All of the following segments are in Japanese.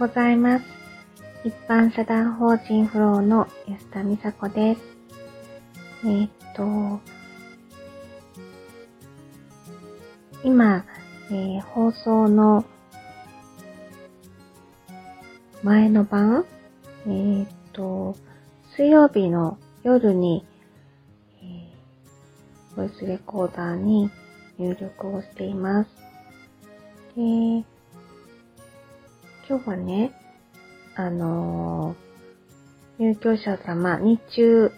ございます。一般社団法人フローの安田美佐子です。えー、っと、今、えー、放送の前の晩、えー、っと、水曜日の夜に、えー、ボイスレコーダーに入力をしています。で今日はね、あのー、入居者様、日中、う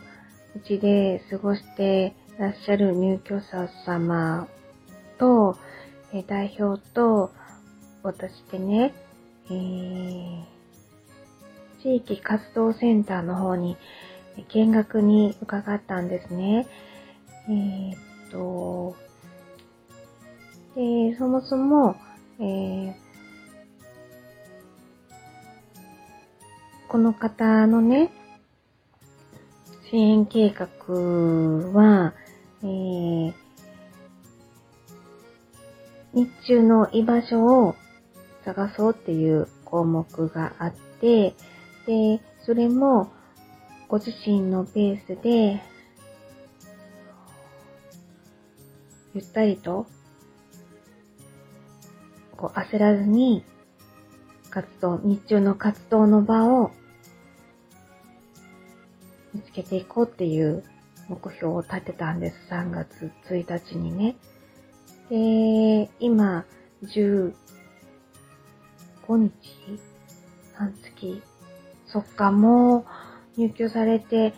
ちで過ごしてらっしゃる入居者様と、え代表と、私でね、えー、地域活動センターの方に見学に伺ったんですね。えー、っと、で、そもそも、えー、この方のね、支援計画は、えー、日中の居場所を探そうっていう項目があって、で、それもご自身のペースで、ゆったりと、こう焦らずに活動、日中の活動の場をけていこうっていう目標を立てたんです。3月1日にね。で、今、15日半月そっか、もう入居されて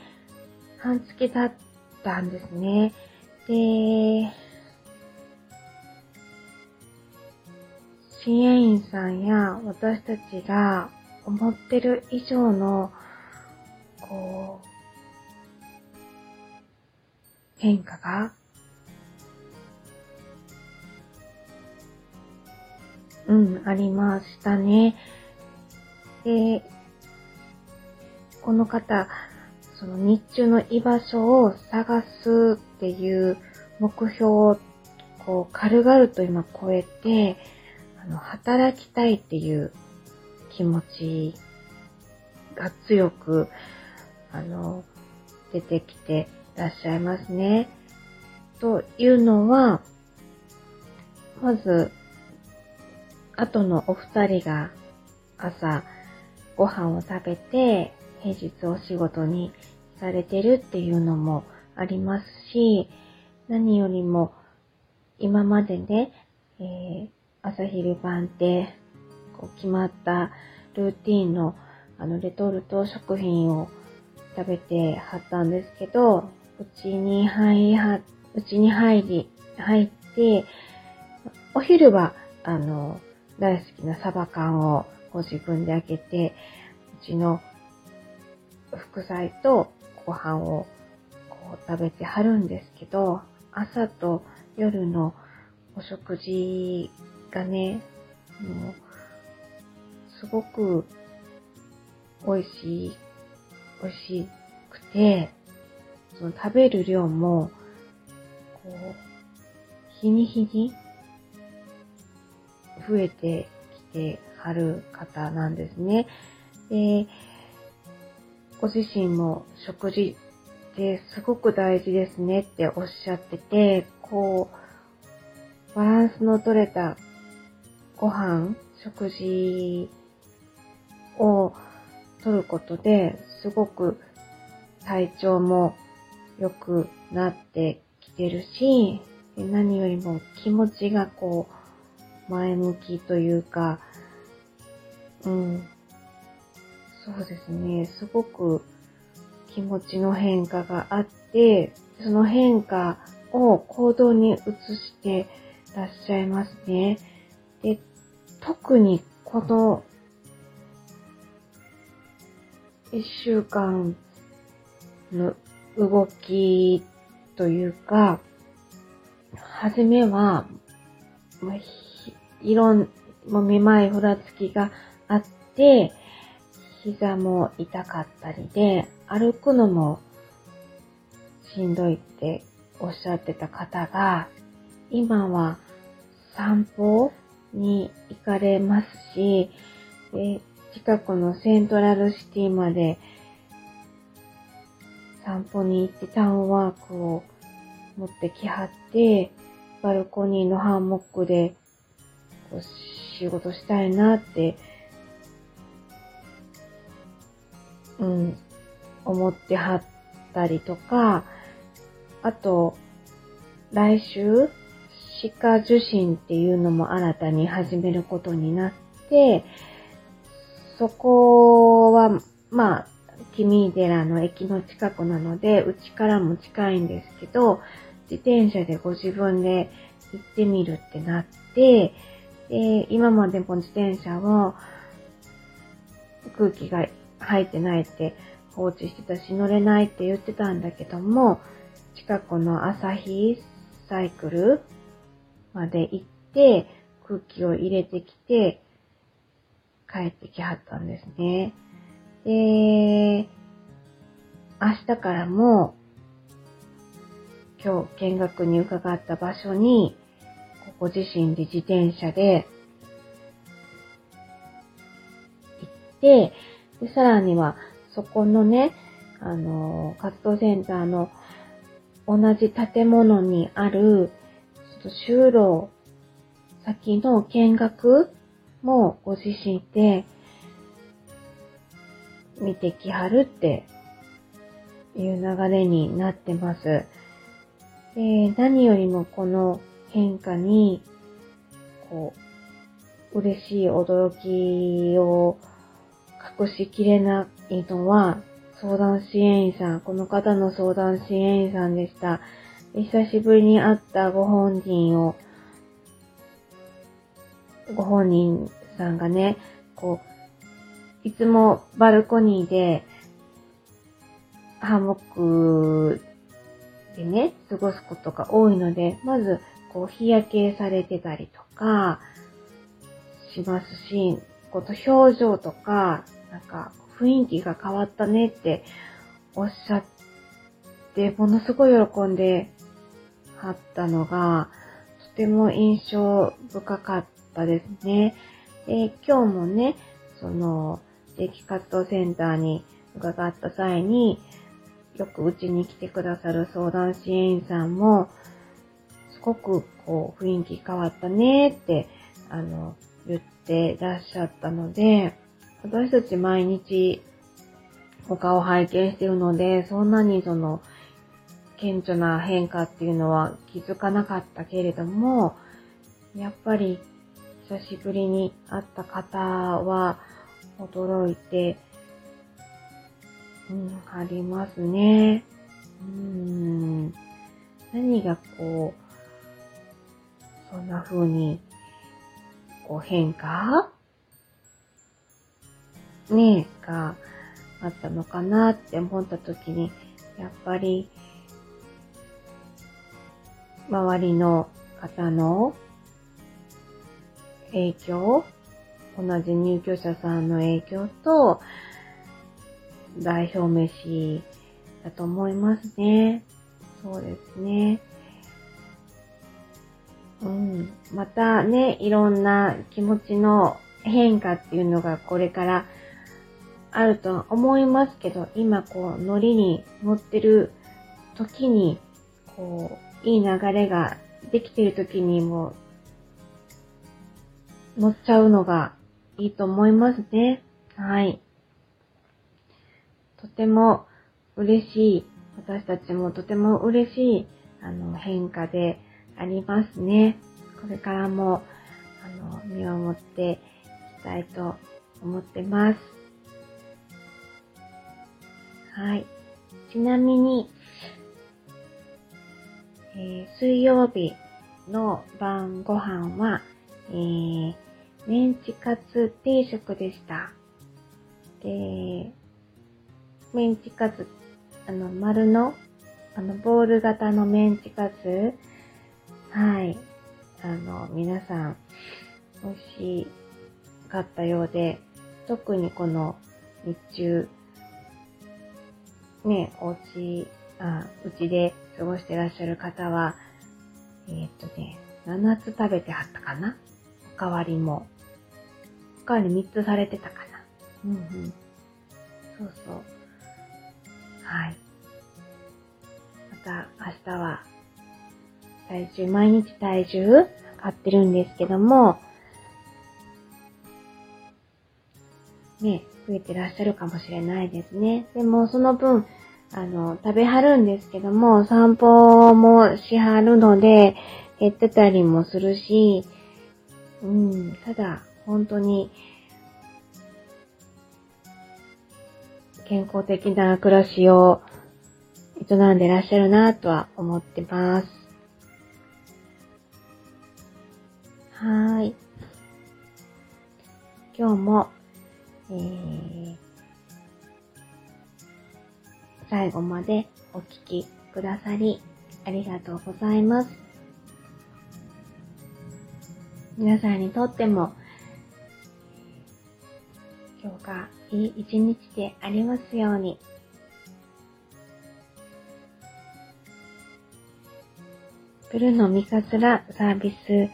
半月経ったんですね。で、支援員さんや私たちが思ってる以上の、こう、変化が？うん、ありましたね。で、この方、その日中の居場所を探すっていう目標をこう軽々と今超えて、あの、働きたいっていう気持ちが強く、あの、出てきてらっしゃいますね。というのは、まず、後のお二人が朝ご飯を食べて平日お仕事にされてるっていうのもありますし、何よりも今までね、えー、朝昼晩ってこう決まったルーティンのあのレトルト食品を食べてはったんですけど、うちに入りは、うちに入り、入って、お昼は、あの、大好きなサバ缶をご自分で開けて、うちの副菜とご飯をこう食べてはるんですけど、朝と夜のお食事がね、もう、すごく美味しい、美味しくて、その食べる量も、こう、日に日に増えてきてはる方なんですね。で、ご自身も食事ってすごく大事ですねっておっしゃってて、こう、バランスの取れたご飯、食事を取ることですごく体調も良くなってきてるし、何よりも気持ちがこう、前向きというか、うん、そうですね、すごく気持ちの変化があって、その変化を行動に移してらっしゃいますね。で、特にこの一週間の動きというか、はじめは、いろん、もめまいふらつきがあって、膝も痛かったりで、歩くのもしんどいっておっしゃってた方が、今は散歩に行かれますし、で近くのセントラルシティまで散歩に行ってタウンワークを持ってきはって、バルコニーのハンモックでこう仕事したいなって、うん、思ってはったりとか、あと、来週、歯科受診っていうのも新たに始めることになって、そこは、まあ、君寺の駅の近くなので、うちからも近いんですけど、自転車でご自分で行ってみるってなって、で、今までも自転車を空気が入ってないって放置してたし乗れないって言ってたんだけども、近くの朝日サイクルまで行って空気を入れてきて帰ってきはったんですね。で、明日からも今日見学に伺った場所にご自身で自転車で行って、でさらにはそこのね、あの、活動センターの同じ建物にある、ちょっと就労先の見学もご自身で見てきはるっていう流れになってます。で何よりもこの変化に、こう、嬉しい驚きを隠しきれないのは、相談支援員さん、この方の相談支援員さんでした。久しぶりに会ったご本人を、ご本人さんがね、こう、いつもバルコニーで、ハンモックでね、過ごすことが多いので、まず、こう、日焼けされてたりとか、しますし、こと表情とか、なんか、雰囲気が変わったねっておっしゃって、ものすごい喜んではったのが、とても印象深かったですね。で、今日もね、その、地域活動センターに伺った際に、よくうちに来てくださる相談支援員さんも、すごくこう雰囲気変わったねって、あの、言ってらっしゃったので、私たち毎日お顔拝見してるので、そんなにその、顕著な変化っていうのは気づかなかったけれども、やっぱり久しぶりに会った方は驚いて、うん、ありますね。うん。何がこう、そんな風に、こう変化？ねえ、があったのかなって思った時に、やっぱり、周りの方の影響、同じ入居者さんの影響と、代表飯だと思いますね。そうですね。うん。またね、いろんな気持ちの変化っていうのがこれからあると思いますけど、今こう、ノリに乗ってる時に、こう、いい流れができてる時にも、乗っちゃうのがいいと思いますね。はい。とても嬉しい、私たちもとても嬉しい、あの、変化でありますね。これからも、あの、見守っていきたいと思ってます。はい。ちなみに、えー、水曜日の晩ご飯は、えー、メンチカツ定食でした。で、メンチカツ、あの、丸の、あの、ボール型のメンチカツ、はい。あの、皆さん、美味しかったようで、特にこの日中、ね、お家、あ、うちで過ごしてらっしゃる方は、えー、っとね、7つ食べてはったかな？おかわりも。おかわり3つされてたかなうんうん。そうそう。はい。また明日は、体重、毎日体重測ってるんですけども、ね、増えてらっしゃるかもしれないですね。でもその分、あの、食べはるんですけども、散歩もしはるので、減ってたりもするし、うん、ただ、本当に、健康的な暮らしを営んでらっしゃるなとは思ってます。はい。今日も、えー、最後までお聴きくださりありがとうございます。皆さんにとってもかいい一日でありますように。ブルのミカズラサービス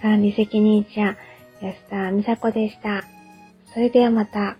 管理責任者安田美佐子でした。それではまた。